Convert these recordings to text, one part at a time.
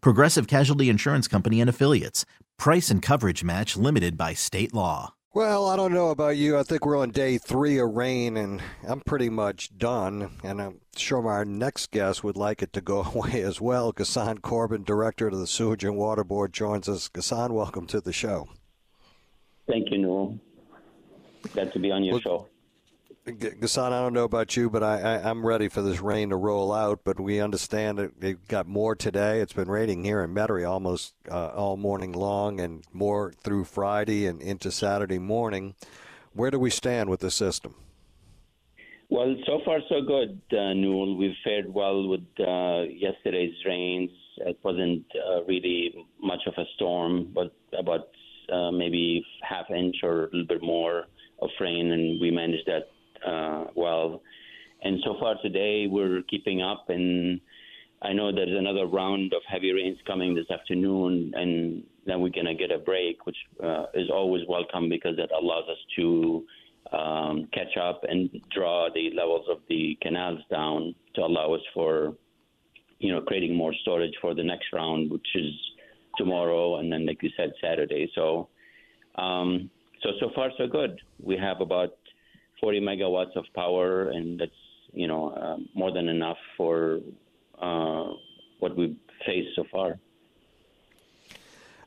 Progressive Casualty Insurance Company and Affiliates. Price and coverage match limited by state law. Well, I don't know about you. I think we're on day three of rain, and I'm pretty much done. And I'm sure our next guest would like it to go away as well. Ghassan Korban, director of the Sewerage and Water Board, joins us. Ghassan, welcome to the show. Thank you, Newell. Glad to be on your well, show. Ghassan, I don't know about you, but I, I, am ready for this rain to roll out. But we understand that it got more today. It's been raining here in Metairie almost uh, all morning long, and more through Friday and into Saturday morning. Where do we stand with the system? Well, so far so good, uh, Newell. We've fared well with uh, yesterday's rains. It wasn't uh, really much of a storm, but about uh, maybe half inch or a little bit more of rain, and we managed that uh, well. And so far today, we're keeping up, and I know there's another round of heavy rains coming this afternoon, and then we're to get a break, which uh, is always welcome because that allows us to um, catch up and draw the levels of the canals down to allow us for, you know, creating more storage for the next round, which is tomorrow, and then, like you said, Saturday. So, um, so so far so good. We have about 40 megawatts of power, and that's you know uh, more than enough for uh, what we've faced so far.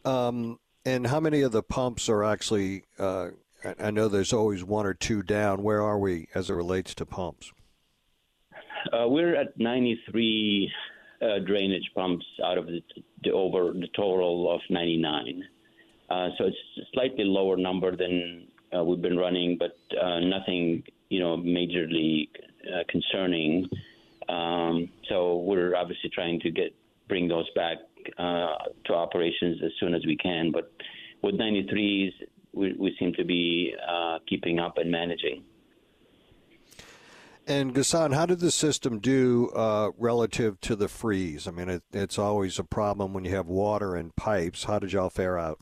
Um, and how many of the pumps are actually? Uh, I know there's always one or two down. Where are we as it relates to pumps? Uh, we're at 93 uh, drainage pumps out of the, the, over the total of 99. Uh, so it's a slightly lower number than uh, we've been running, but uh, nothing, you know, majorly uh, concerning. Um, so we're obviously trying to get bring those back uh, to operations as soon as we can. But with 93s, we, we seem to be uh, keeping up and managing. And Ghassan, how did the system do uh, relative to the freeze? I mean, it, it's always a problem when you have water and pipes. How did y'all fare out?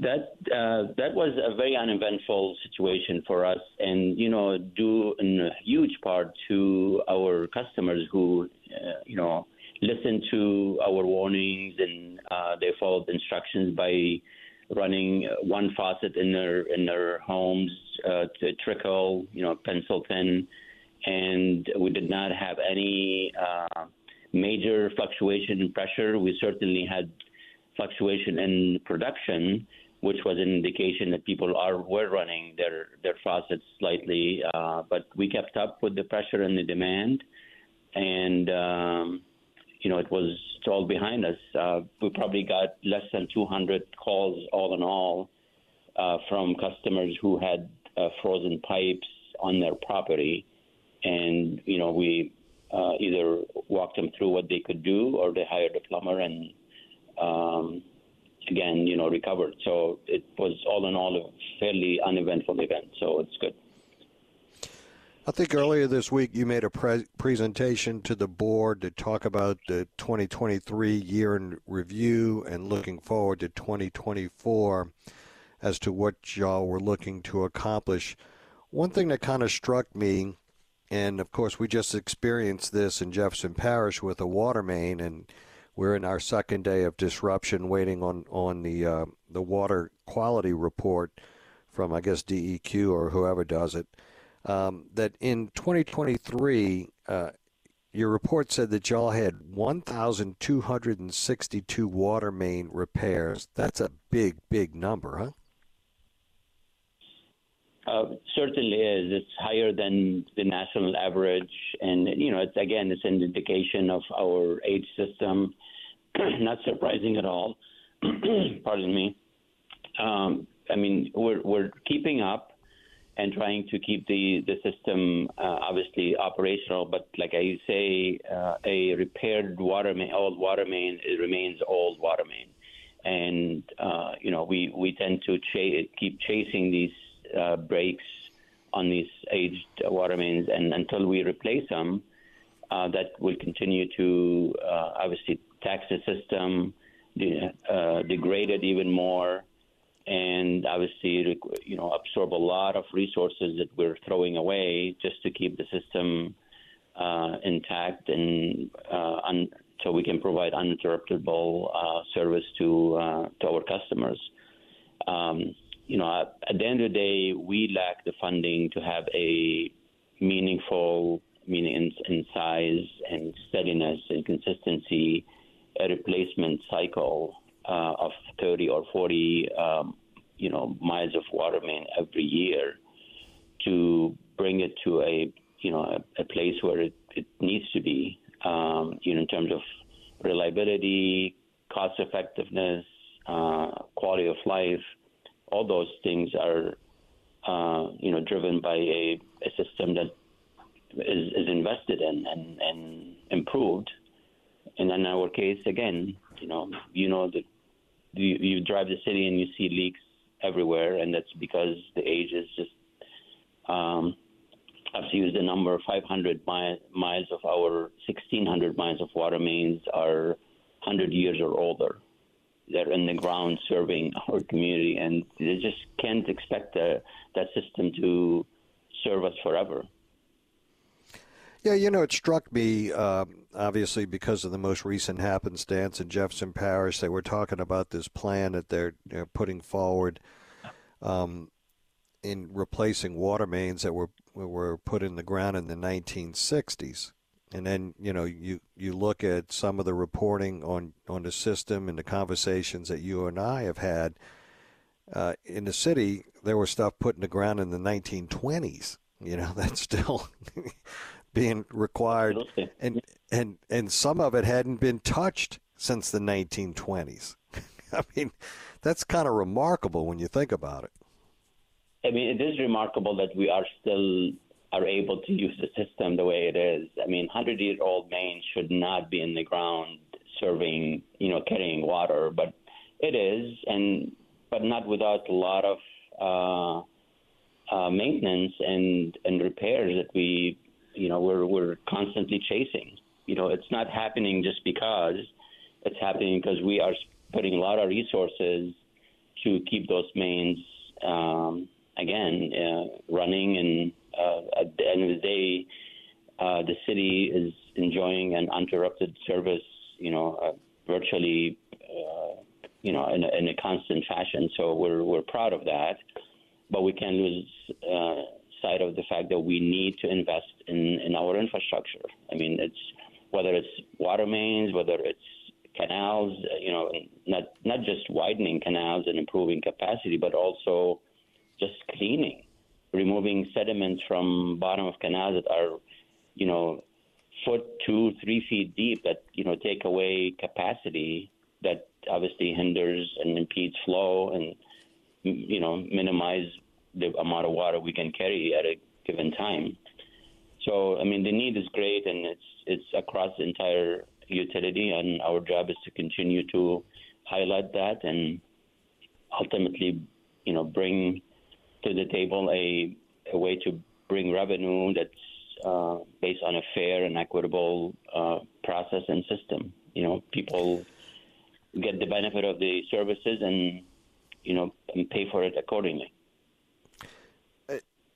That uh, that was a very uneventful situation for us, and you know, due in a huge part to our customers who, uh, you know, listened to our warnings and uh, they followed instructions by running one faucet in their in their homes uh, to trickle, you know, pencil thin, and we did not have any uh, major fluctuation in pressure. We certainly had fluctuation in production which was an indication that people are were running their their faucets slightly. Uh, but we kept up with the pressure and the demand, and um, you know it was it's all behind us. Uh, we probably got less than 200 calls all in all uh, from customers who had uh, frozen pipes on their property, and you know we uh, either walked them through what they could do, or they hired a plumber and um, again, you know, recovered. So it was all in all a fairly uneventful event. So it's good. I think earlier this week you made a pre- presentation to the board to talk about the 2023 year in review and looking forward to 2024 as to what y'all were looking to accomplish. One thing that kind of struck me, and of course we just experienced this in Jefferson Parish with a water main, and we're in our second day of disruption, waiting on on the uh, the water quality report from I guess DEQ or whoever does it. Um, that in 2023, uh, your report said that y'all had 1,262 water main repairs. That's a big, big number, huh? Uh, certainly is. It's higher than the national average, and you know, it's again, it's an indication of our age system. Not surprising at all. Pardon me. Um, I mean, we're we're keeping up and trying to keep the the system uh, obviously operational. But like I say, uh, a repaired water main, old water main, it remains old water main, and uh, you know, we we tend to ch- keep chasing these uh, breaks on these aged water mains, and until we replace them, uh, that will continue to uh, obviously tax the system, de- uh, degrade it even more, and obviously you know absorb a lot of resources that we're throwing away just to keep the system uh, intact and uh, un- so we can provide uninterruptible service to to our customers. Um, you know, at, the end of the day, we lack the funding to have a meaningful, meaning in, in size and steadiness and consistency, a replacement cycle uh, of 30 or 40, um, you know, miles of water main every year to bring it to a, you know, a, a place where it, it needs to be, um, you know, in terms of reliability, cost effectiveness, uh, quality of life all those things are, uh, you know, driven by a, a system that is, is invested in and, and improved. And in our case, again, you know, you know that you, you drive the city and you see leaks everywhere, and that's because the age is just. Um, I've used the number 500 mi- miles of our 1,600 miles of water mains are 100 years or older they're in the ground serving our community, and they just can't expect the, that system to serve us forever. Yeah, you know, it struck me, uh, obviously, because of the most recent happenstance in Jefferson Parish. They were talking about this plan that they're, they're putting forward um, in replacing water mains that were were put in the ground in the 1960s. And then you know you you look at some of the reporting on on the system and the conversations that you and I have had uh, in the city. There was stuff put in the ground in the 1920s. You know that's still being required, and and and some of it hadn't been touched since the 1920s. I mean, that's kind of remarkable when you think about it. I mean, it is remarkable that we are still are able to use the system the way it is. I mean, 100 year old mains should not be in the ground serving, you know, carrying water, but it is, and but not without a lot of uh, uh, maintenance and and repairs that we, you know, we're we're constantly chasing. You know, it's not happening just because it's happening because we are putting a lot of resources to keep those mains um, again uh, running and uh, at the end of the day, uh, the city is enjoying an uninterrupted service, you know, uh, virtually, uh, you know, in a, in a constant fashion. So we're we're proud of that, but we can't lose uh, sight of the fact that we need to invest in in our infrastructure. I mean, it's whether it's water mains, whether it's canals, you know, not not just widening canals and improving capacity, but also removing sediments from bottom of canals that are, you know, foot two, three feet deep that you know take away capacity that obviously hinders and impedes flow and you know minimize the amount of water we can carry at a given time. So I mean the need is great and it's it's across the entire utility and our job is to continue to highlight that and ultimately you know bring to the table a, a way to bring revenue that's uh, based on a fair and equitable uh, process and system. You know, people get the benefit of the services and you know and pay for it accordingly.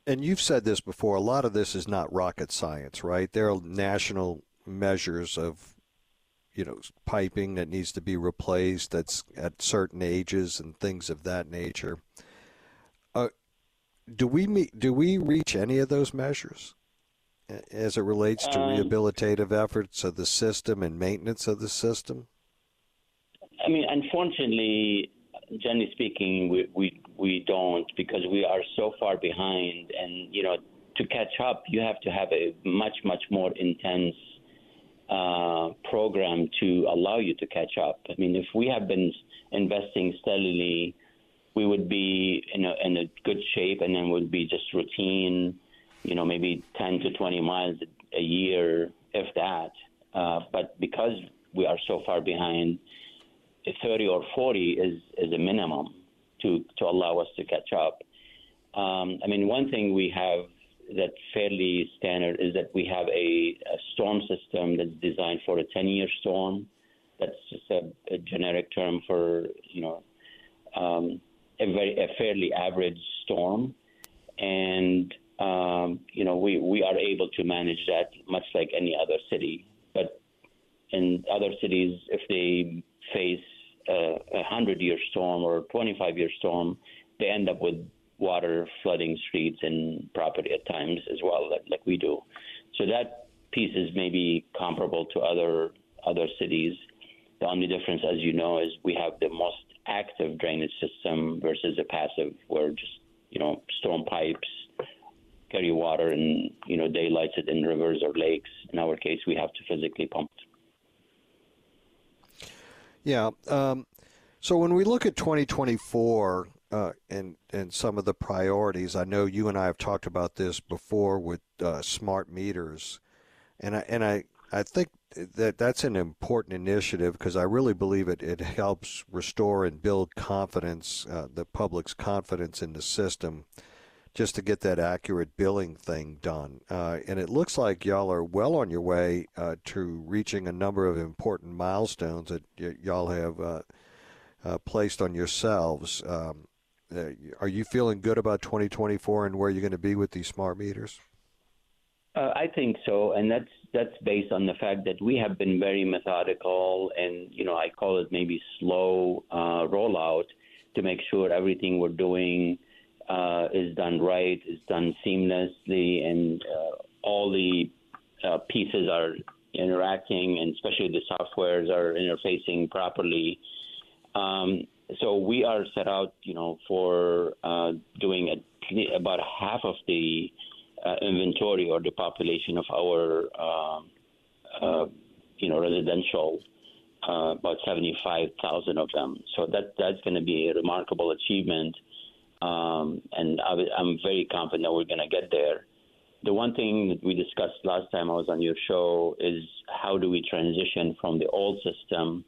And you've said this before. A lot of this is not rocket science, right? There are national measures of you know piping that needs to be replaced that's at certain ages and things of that nature. Do we meet, do we reach any of those measures? as it relates to Um, rehabilitative efforts of the system and maintenance of the system? I mean, unfortunately, generally speaking, we, we we don't because we are so far behind, and you know, to catch up, you have to have a much much more intense uh, program to allow you to catch up. I mean, if we have been investing steadily, we would be in a, in a good shape, and then would be just routine, you know, maybe 10 to 20 miles a year, if that. Uh, but because we are so far behind, 30 or 40 is, is a minimum to, to allow us to catch up. Um, I mean, one thing we have that's fairly standard is that we have a, a storm system that's designed for a 10 year storm. That's just a, a generic term for, you know, um, a very a fairly average storm, and um, you know we we are able to manage that much like any other city. But in other cities, if they face a hundred year storm or twenty five year storm, they end up with water flooding streets and property at times as well, like, like we do. So that piece is maybe comparable to other other cities. The only difference, as you know, is we have the most active drainage system versus a passive, where just you know storm pipes carry water and you know daylights it in rivers or lakes. In our case, we have to physically pump. Yeah. Um, so when we look at 2024 uh, and and some of the priorities, I know you and I have talked about this before with uh, smart meters, and I and I I think that that's an important initiative because I really believe it, it helps restore and build confidence, uh, the public's confidence in the system, just to get that accurate billing thing done. Uh, and it looks like y'all are well on your way uh, to reaching a number of important milestones that y- y'all have uh, uh, placed on yourselves. Um, uh, are you feeling good about 2024 and where you're going to be with these smart meters? I think so, and that's that's based on the fact that we have been very methodical and you know I call it maybe slow uh, rollout to make sure everything we're doing uh, is done right, is done seamlessly, and uh, all the uh, pieces are interacting, and especially the softwares are interfacing properly. Um, so we are set out, you know, for uh, doing a, about half of the uh, inventory or the population of our, uh, uh, you know, residential, uh, about 75,000 of them. So that that's going to be a remarkable achievement, um, and I, am very confident that we're going to get there. The one thing that we discussed last time I was on your show is how do we transition from the old system,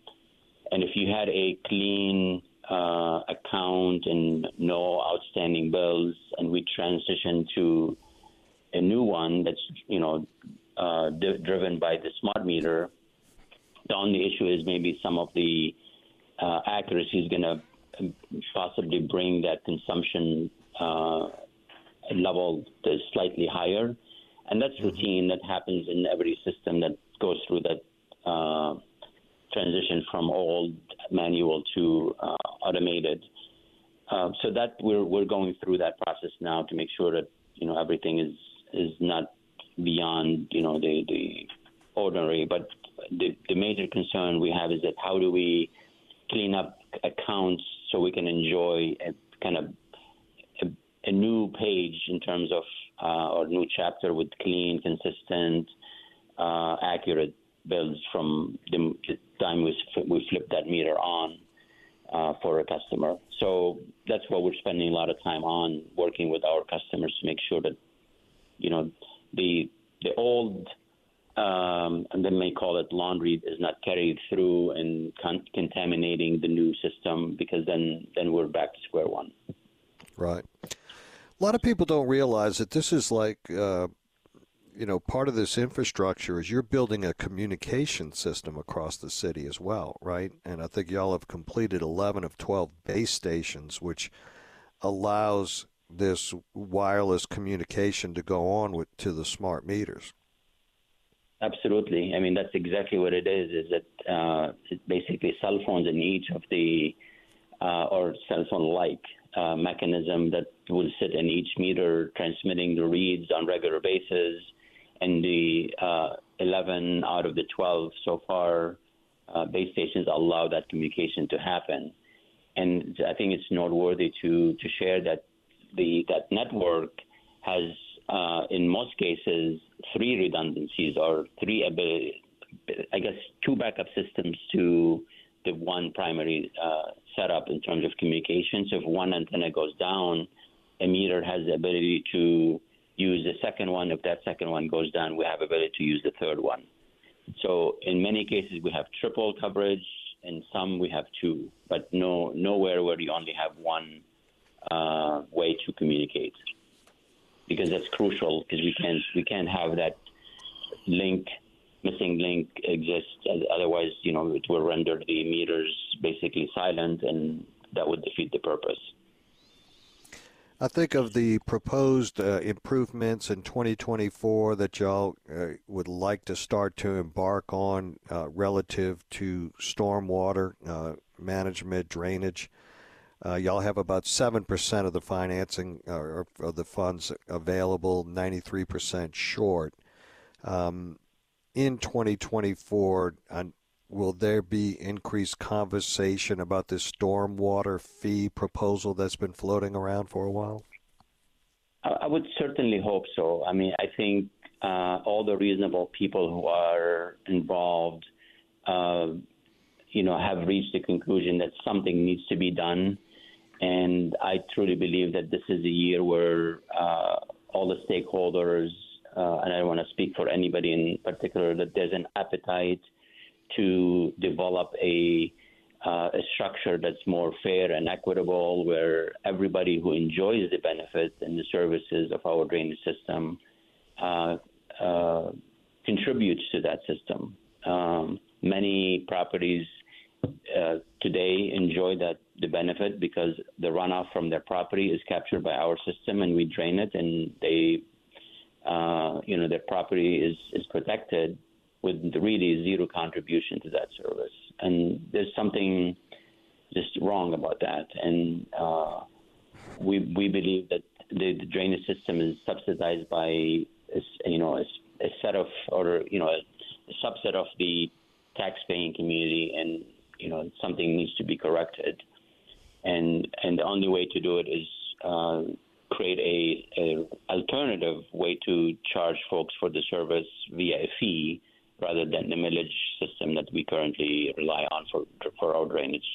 and if you had a clean uh, account and no outstanding bills, and we transition to a new one that's you know uh, d- driven by the smart meter. The only issue is maybe some of the uh, accuracy is going to possibly bring that consumption uh, level to slightly higher, and that's routine. That happens in every system that goes through that uh, transition from old manual to uh, automated. Uh, so that we're we're going through that process now to make sure that you know everything is is not beyond you know the the ordinary. But the the major concern we have is that how do we clean up accounts so we can enjoy a kind of a, a new page in terms of uh, or new chapter with clean, consistent, uh, accurate bills from the time we we flip that meter on. Uh, for a customer. So that's what we're spending a lot of time on, working with our customers to make sure that you know, the the old um, and then they call it laundry is not carried through and con- contaminating the new system because then then we're back to square one. Right. A lot of people don't realize that this is like. Uh, you know, part of this infrastructure is you're building a communication system across the city as well, right? And I think y'all have completed 11 of 12 base stations, which allows this wireless communication to go on with to the smart meters. Absolutely. I mean, that's exactly what it is. Is that uh, basically cell phones in each of the uh, or cell phone-like uh, mechanism that will sit in each meter, transmitting the reads on regular basis, and the uh, 11 out of the 12 so far uh, base stations allow that communication to happen. And I think it's noteworthy to to share that the that network has, uh, in most cases, three redundancies or three I guess, two backup systems to the one primary uh, setup in terms of communication. So if one antenna goes down, a meter has the ability to use the second one. If that second one goes down, we have ability to use the third one. So in many cases, we have triple coverage. In some, we have two, but no nowhere where you only have one uh, way to communicate, because that's crucial. Because we can't we can't have that link missing link exist. Otherwise, you know, it will render the meters basically silent, and that would defeat the purpose. I think of the proposed uh, improvements in 2024 that y'all uh, would like to start to embark on uh, relative to stormwater uh, management, drainage. Uh, y'all have about 7% of the financing uh, or of the funds available, 93% short. Um, in 2024, will there be increased conversation about this stormwater fee proposal that's been floating around for a while? I would certainly hope so. I mean, I think uh, all the reasonable people who are involved, uh, you know, have reached the conclusion that something needs to be done. And I truly believe that this is a year where uh, all the stakeholders, uh, and I don't want to speak for anybody in particular, that there's an appetite to develop a, uh, a structure that's more fair and equitable, where everybody who enjoys the benefits and the services of our drainage system uh, uh, contributes to that system. Um, many properties uh, today enjoy that the benefit because the runoff from their property is captured by our system and we drain it and they uh, you know their property is is protected with really zero contribution to that service. And there's something just wrong about that. And uh, we we believe that the, the, drainage system is subsidized by you know a, a set of or you know a, a subset of the tax-paying community, and you know something needs to be corrected. And and the only way to do it is uh, create a, a, alternative way to charge folks for the service via a fee rather than the millage system that we currently rely on for for our drainage.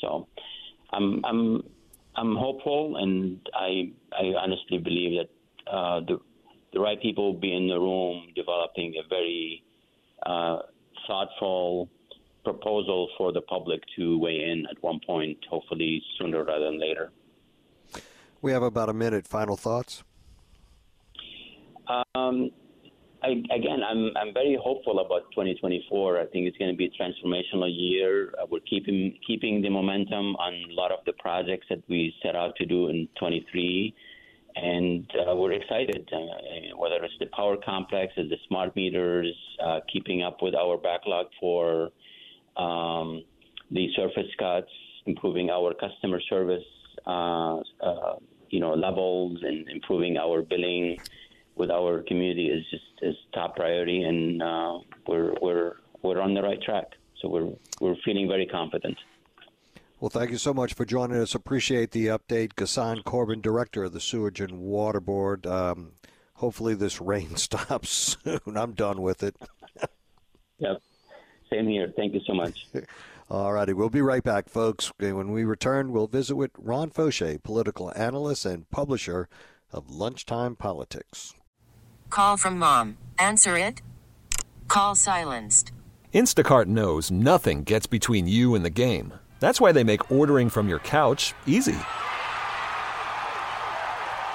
So, I'm I'm I'm hopeful, and I I honestly believe that uh, the the right people will be in the room developing a very uh, thoughtful proposal for the public to weigh in at one point, hopefully sooner rather than later. We have about a minute. Final thoughts. Um, I, again, I'm I'm very hopeful about 2024. I think it's going to be a transformational year. Uh, we're keeping keeping the momentum on a lot of the projects that we set out to do in 23, and uh, we're excited. Uh, whether it's the power complex, or the smart meters, uh, keeping up with our backlog for um, the surface cuts, improving our customer service, uh, uh, you know, levels, and improving our billing with our community is just is top priority, and uh, we're we're we're on the right track. So we're we're feeling very confident. Well, thank you so much for joining us. Appreciate the update, Ghassan Korban, director of the Sewerage and Water Board. Um, hopefully, this rain stops soon. I'm done with it. yep. Same here. Thank you so much. All righty. We'll be right back, folks. When we return, we'll visit with Ron Faucheux, political analyst and publisher of Lunchtime Politics. Call from mom. Answer it. Call silenced. Instacart knows nothing gets between you and the game. That's why they make ordering from your couch easy.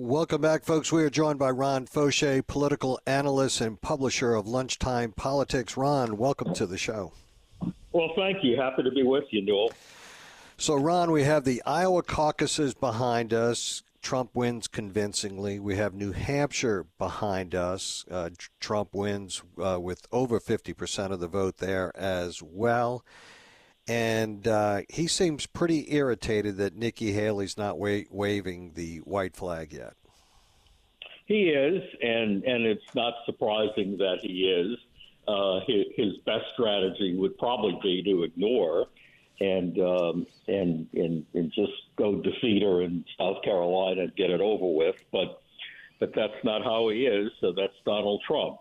Welcome back, folks. We are joined by Ron Faucheux, political analyst and publisher of Lunchtime Politics. Ron, welcome to the show. Well, thank you. Happy to be with you, Newell. So, Ron, we have the Iowa caucuses behind us. Trump wins convincingly. We have New Hampshire behind us. Uh, Trump wins uh, with over 50% of the vote there as well. And uh, he seems pretty irritated that Nikki Haley's not wa- waving the white flag yet. He is, and, and it's not surprising that he is uh, his, his, best strategy would probably be to ignore and um, and and and just go defeat her in South Carolina and get it over with. But but that's not how he is. So that's Donald Trump.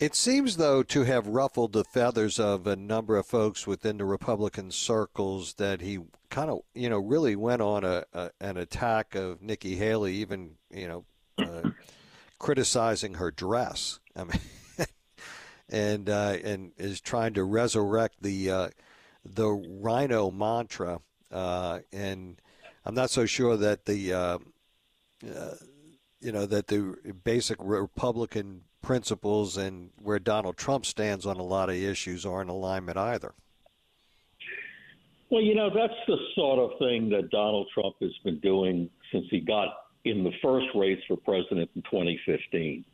It seems, though, to have ruffled the feathers of a number of folks within the Republican circles that he kind of, you know, really went on a, a an attack of Nikki Haley, even, you know, uh, criticizing her dress. I mean, and uh, and is trying to resurrect the uh, the RINO mantra. Uh, and I'm not so sure that the uh, uh, you know that the basic Republican principles and where Donald Trump stands on a lot of issues are in alignment either. Well, you know, that's the sort of thing that Donald Trump has been doing since he got in the first race for president in 2015.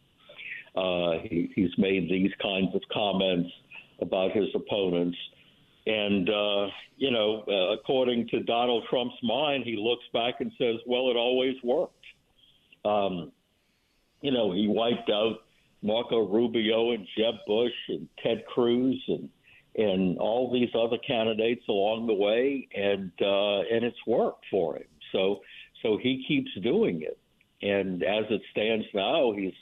Uh, he, he's made these kinds of comments about his opponents. And, uh, you know, uh, according to Donald Trump's mind, he looks back and says, well, it always worked. Um, you know, he wiped out Marco Rubio and Jeb Bush and Ted Cruz and and all these other candidates along the way, and uh, and it's worked for him. So so he keeps doing it. And as it stands now, he's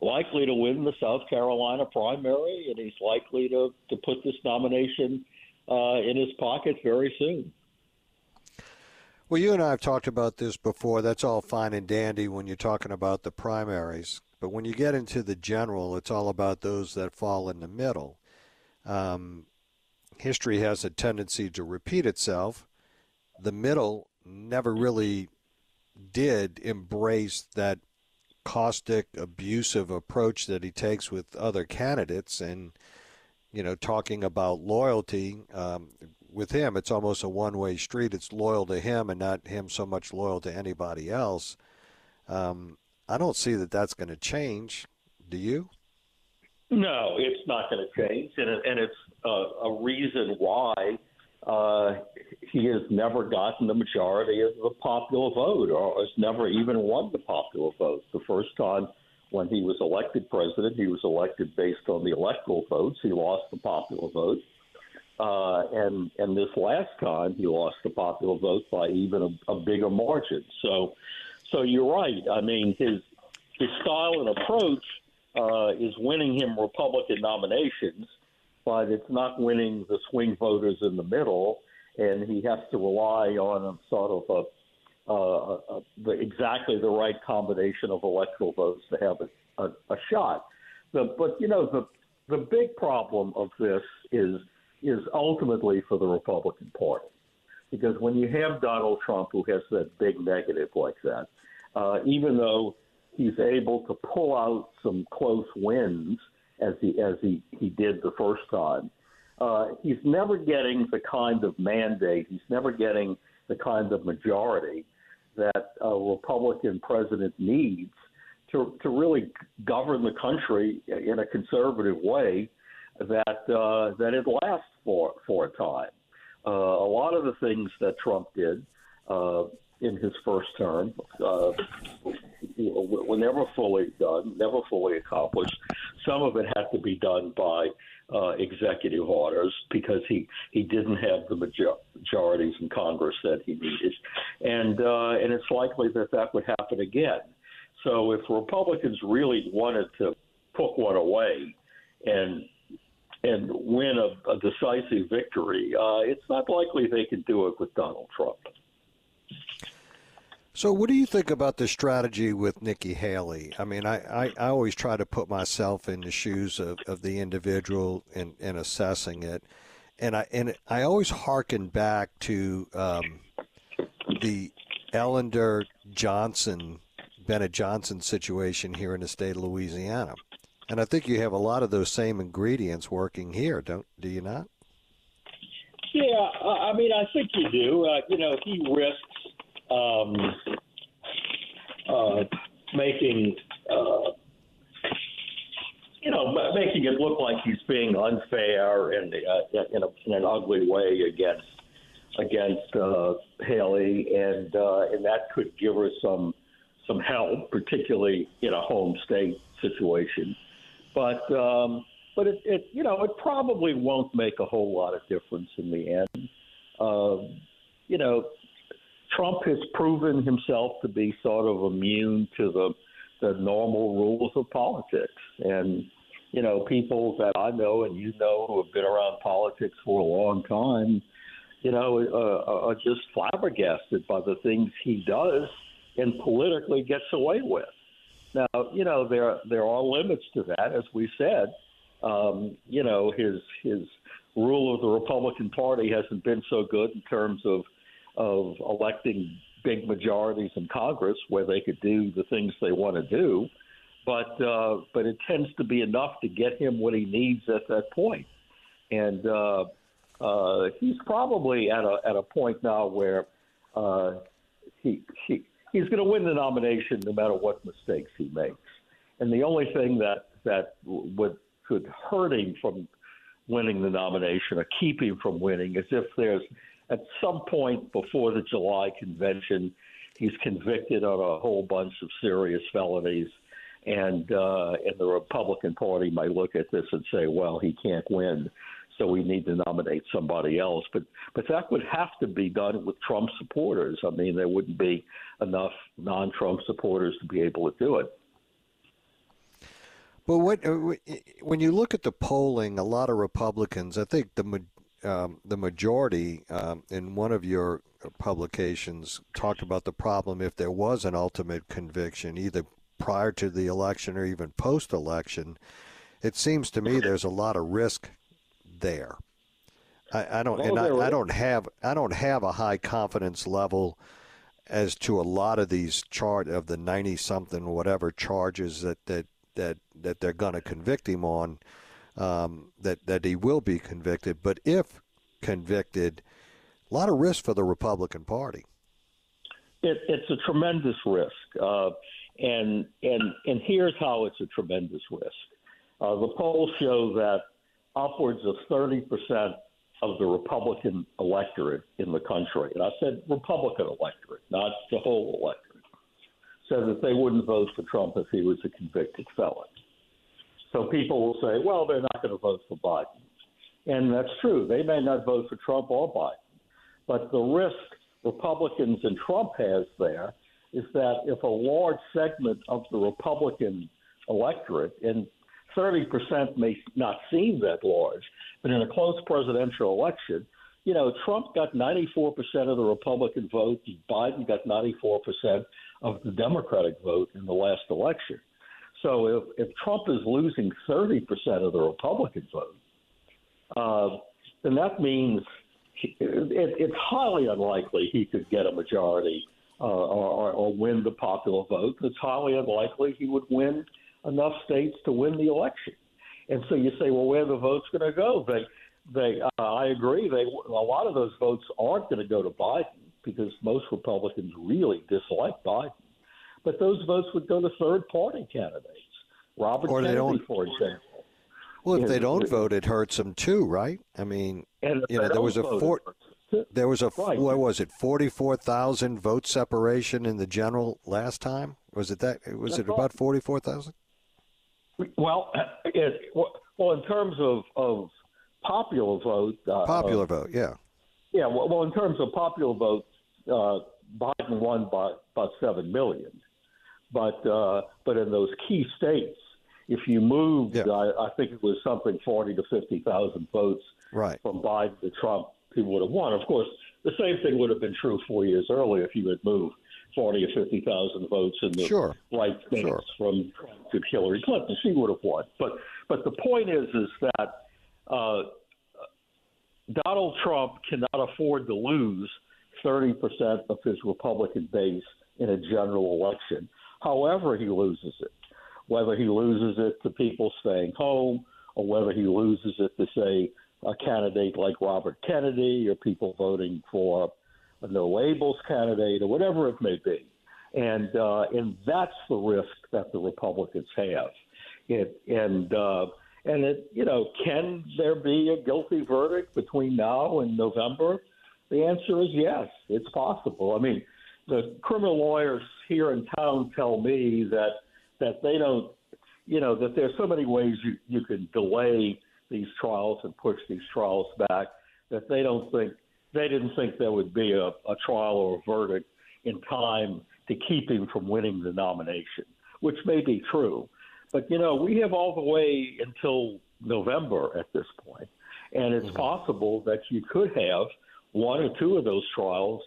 likely to win the South Carolina primary, and he's likely to, to put this nomination uh, in his pocket very soon. Well, you and I have talked about this before. That's all fine and dandy when you're talking about the primaries. But when you get into the general, it's all about those that fall in the middle. Um, history has a tendency to repeat itself. The middle never really did embrace that caustic, abusive approach that he takes with other candidates, and you know, talking about loyalty um, with him, it's almost a one-way street. It's loyal to him, and not him so much loyal to anybody else. Um, I don't see that that's going to change. Do you? No, it's not going to change, and, it, and it's uh, a reason why uh, he has never gotten the majority of the popular vote or has never even won the popular vote. The first time when he was elected president, he was elected based on the electoral votes. He lost the popular vote. Uh, and and this last time he lost the popular vote by even a, a bigger margin. So, so you're right. I mean, his his style and approach uh, is winning him Republican nominations, but it's not winning the swing voters in the middle, and he has to rely on a sort of a, uh, the, exactly the right combination of electoral votes to have a, a, a shot. The, but you know the the big problem of this is is ultimately for the Republican Party, because when you have Donald Trump who has that big negative like that, uh, even though he's able to pull out some close wins as he as he, he did the first time. Uh, he's never getting the kind of mandate. He's never getting the kind of majority that a Republican president needs to to really govern the country in a conservative way that uh, that it lasts for for a time. Uh, a lot of the things that Trump did uh, in his first term uh, were never fully done, never fully accomplished. Some of it had to be done by uh, executive orders because he, he didn't have the major- majorities in Congress that he needed, and uh, and it's likely that that would happen again. So if Republicans really wanted to put one away and and win a, a decisive victory, uh, it's not likely they could do it with Donald Trump. So, what do you think about the strategy with Nikki Haley? I mean, I, I, I always try to put myself in the shoes of, of the individual and, and assessing it. And I and I always hearken back to um, the Ellender Johnston, Bennett Johnston situation here in the state of Louisiana. And I think you have a lot of those same ingredients working here, don't do you not? Yeah, I mean, I think you do. Uh, you know, he risks um, uh, making uh, you know making it look like he's being unfair and uh, in, a, in an ugly way against against uh, Haley, and uh, and that could give her some some help, particularly in a home state situation. But um, but it, it you know it probably won't make a whole lot of difference in the end. Uh, you know, Trump has proven himself to be sort of immune to the the normal rules of politics, and you know, people that I know and you know who have been around politics for a long time, you know, uh, are just flabbergasted by the things he does and politically gets away with. Now, you know, there there are limits to that, as we said. Um, you know, his his rule of the Republican Party hasn't been so good in terms of of electing big majorities in Congress where they could do the things they want to do, but uh, but it tends to be enough to get him what he needs at that point. and uh, uh, he's probably at a at a point now where uh, he he he's going to win the nomination no matter what mistakes he makes, and the only thing that that would could hurt him from winning the nomination or keep him from winning is if there's at some point before the July convention, he's convicted on a whole bunch of serious felonies, and uh, and the Republican Party might look at this and say, well, he can't win, so we need to nominate somebody else. But but that would have to be done with Trump supporters. I mean, there wouldn't be enough non-Trump supporters to be able to do it. But what, uh, when you look at the polling, a lot of Republicans, I think the um, the majority um, in one of your publications talked about the problem if there was an ultimate conviction, either prior to the election or even post election. It seems to me there's a lot of risk there. I, I don't, and I, I don't have, I don't have a high confidence level as to a lot of these chart of the ninety something whatever charges that that that that they're going to convict him on um, that that he will be convicted. But if convicted, a lot of risk for the Republican Party. It, it's a tremendous risk, uh, and and and here's how it's a tremendous risk. Uh, the polls show that upwards of 30 percent of the Republican electorate in the country, and I said Republican electorate, not the whole electorate, said that they wouldn't vote for Trump if he was a convicted felon. So people will say, well, they're not going to vote for Biden. And that's true. They may not vote for Trump or Biden. But the risk Republicans and Trump has there is that if a large segment of the Republican electorate, and 30% may not seem that large, but in a close presidential election, you know, Trump got 94% of the Republican vote, Biden got 94% of the Democratic vote in the last election. So if, if Trump is losing 30% of the Republican vote, uh, then that means it, it's highly unlikely he could get a majority uh, or, or win the popular vote. It's highly unlikely he would win enough states to win the election. And so you say, well, where the votes going to go? They, they, uh, I agree. They, a lot of those votes aren't going to go to Biden because most Republicans really dislike Biden but those votes would go to third party candidates. Robert or Kennedy, for example. Well, if they don't vote, it hurts them too, right? I mean, you know, there was a four, There was a Right. what was it? Forty-four thousand vote separation in the general last time. Was it that? Was That's it about forty-four thousand? Well, it, well, in terms of, of popular vote, uh, Popular vote, yeah. Yeah, well, well, in terms of popular vote, uh, Biden won by about seven million. But uh, but in those key states, if you moved, Yeah. I, I think it was something forty to fifty thousand votes Right. from Biden to Trump, people would have won. Of course, the same thing would have been true four years earlier if you had moved forty or fifty thousand votes in the Sure. right states Sure. from Trump to Hillary Clinton. She would have won. But but the point is is that uh, Donald Trump cannot afford to lose 30% of his Republican base in a general election, however he loses it. Whether he loses it to people staying home or whether he loses it to, say, a candidate like Robert Kennedy or people voting for a no labels candidate or whatever it may be. And, uh, and that's the risk that the Republicans have. It, and uh, and it, you know, can there be a guilty verdict between now and November? The answer is yes. It's possible. I mean, the criminal lawyers here in town tell me that that they don't, you know, that there's so many ways you you can delay these trials and push these trials back that they don't think they didn't think there would be a, a trial or a verdict in time to keep him from winning the nomination, which may be true. But you know, we have all the way until November at this point, and it's mm-hmm. possible that you could have one or two of those trials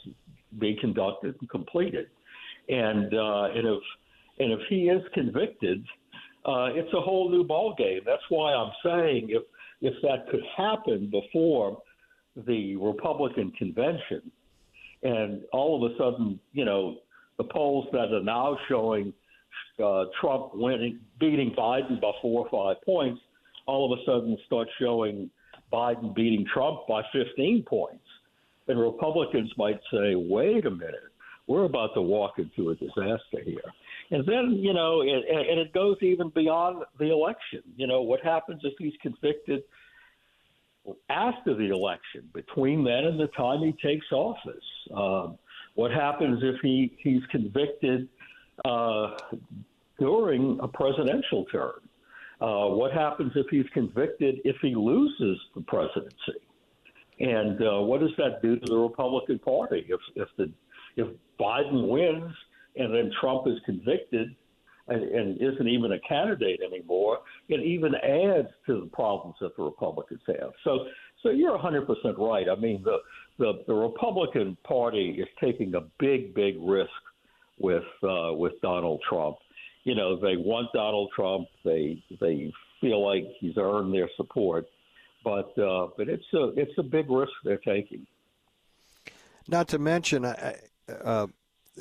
be conducted and completed. And uh, and if and if he is convicted, uh, it's a whole new ball game. That's why I'm saying if if that could happen before the Republican convention, and all of a sudden, you know, the polls that are now showing uh, Trump winning, beating Biden by four or five points, all of a sudden start showing Biden beating Trump by 15 points. And Republicans might say, wait a minute, we're about to walk into a disaster here. And then, you know, it, and it goes even beyond the election. You know, what happens if he's convicted after the election, between then and the time he takes office? Um, what happens if he, he's convicted uh, during a presidential term? Uh, what happens if he's convicted if he loses the presidency? And uh, what does that do to the Republican Party if if the if Biden wins and then Trump is convicted and, and isn't even a candidate anymore? It even adds to the problems that the Republicans have. So so you're 100 percent right. I mean the, the the Republican Party is taking a big big risk with uh, with Donald Trump. You know they want Donald Trump. They they feel like he's earned their support but uh, but it's a it's a big risk they're taking. Not to mention, uh,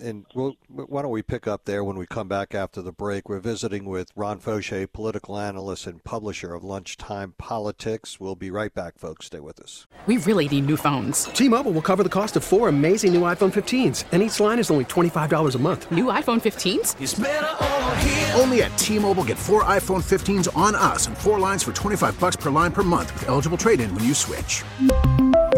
and we'll, why don't we pick up there when we come back after the break? We're visiting with Ron Faucheux, political analyst and publisher of Lunchtime Politics. We'll be right back, folks. Stay with us. We really need new phones. T-Mobile will cover the cost of four amazing new iPhone 15s, and each line is only $25 a month. New iPhone 15s? Only at T-Mobile get four iPhone 15s on us and four lines for 25 bucks per line per month with eligible trade-in when you switch.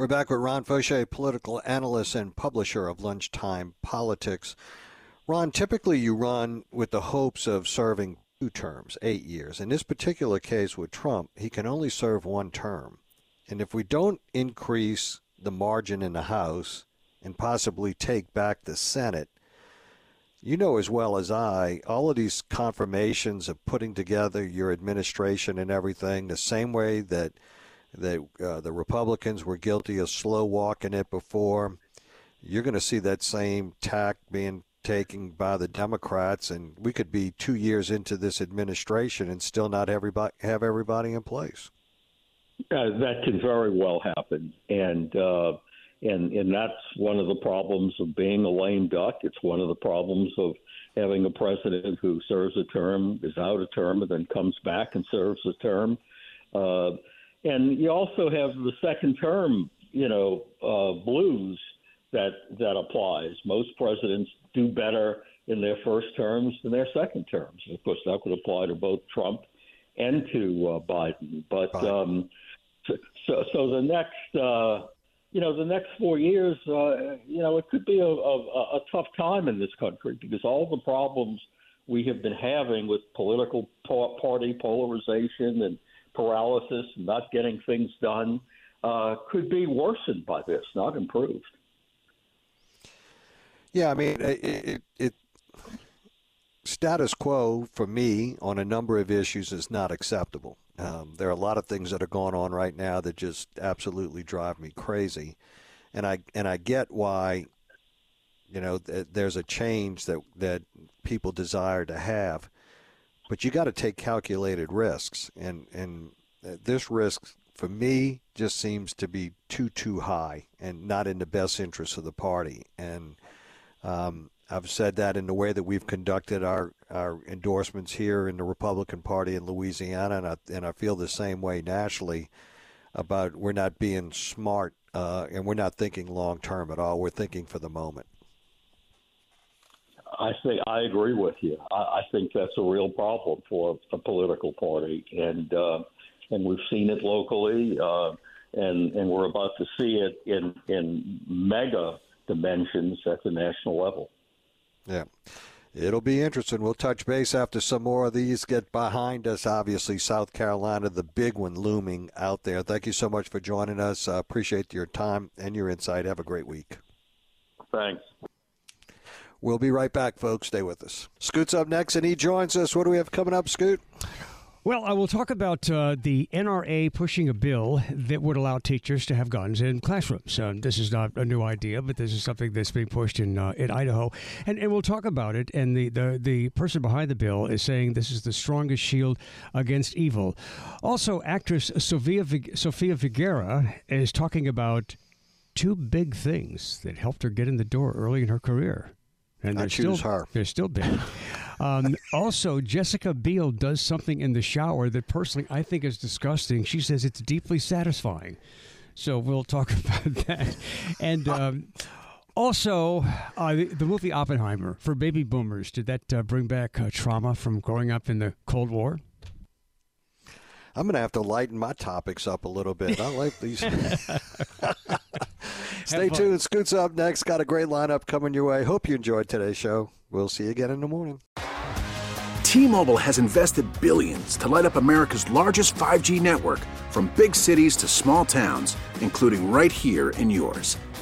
We're back with Ron Faucheux, political analyst and publisher of Lunchtime Politics. Ron, typically you run with the hopes of serving two terms, eight years. In this particular case with Trump, he can only serve one term. And if we don't increase the margin in the House and possibly take back the Senate, you know as well as I, all of these confirmations of putting together your administration and everything, the same way that that uh, the Republicans were guilty of slow walking it before. You're going to see that same tack being taken by the Democrats, and we could be two years into this administration and still not everybody have everybody in place. Uh, that can very well happen, and uh, and and that's one of the problems of being a lame duck. It's one of the problems of having a president who serves a term, is out a term, and then comes back and serves a term. Uh, and you also have the second term, you know, uh, blues that that applies. Most presidents do better in their first terms than their second terms. Of course, that would apply to both Trump and to uh, Biden. But um, so, so, so the next, uh, you know, the next four years, uh, you know, it could be a, a, a tough time in this country because all the problems we have been having with political party polarization and paralysis, not getting things done, uh, could be worsened by this, not improved. Yeah, I mean, it, it, it, status quo for me on a number of issues is not acceptable. Um, there are a lot of things that are going on right now that just absolutely drive me crazy, and I and I get why. You know, th- there's a change that that people desire to have, but you got to take calculated risks, and and this risk for me just seems to be too too high and not in the best interest of the party. And um, I've said that in the way that we've conducted our, our endorsements here in the Republican Party in Louisiana, and I, and I feel the same way nationally about we're not being smart uh, and we're not thinking long term at all. We're thinking for the moment. I think I agree with you. I, I think that's a real problem for a political party, and uh, and we've seen it locally, uh, and and we're about to see it in in mega dimensions at the national level. Yeah. It'll be interesting. We'll touch base after some more of these get behind us. Obviously, South Carolina, the big one looming out there. Thank you so much for joining us. Uh, appreciate your time and your insight. Have a great week. Thanks. We'll be right back, folks. Stay with us. Scoot's up next, and he joins us. What do we have coming up, Scoot? Well, I will talk about uh, the NRA pushing a bill that would allow teachers to have guns in classrooms. Um, this is not a new idea, but this is something that's being pushed in uh, in Idaho, and, and we'll talk about it. And the, the the person behind the bill is saying this is the strongest shield against evil. Also, actress Sofia Sofia Vergara is talking about two big things that helped her get in the door early in her career. And I choose still, her. They're still big. Um, also, Jessica Biel does something in the shower that personally I think is disgusting. She says it's deeply satisfying. So we'll talk about that. And um, also, uh, the, the, movie Oppenheimer for baby boomers. Did that uh, bring back uh, trauma from growing up in the Cold War? I'm going to have to lighten my topics up a little bit. I like these. Stay tuned. Scoots up next. Got a great lineup coming your way. Hope you enjoyed today's show. We'll see you again in the morning. T-Mobile has invested billions to light up America's largest 5G network from big cities to small towns, including right here in yours.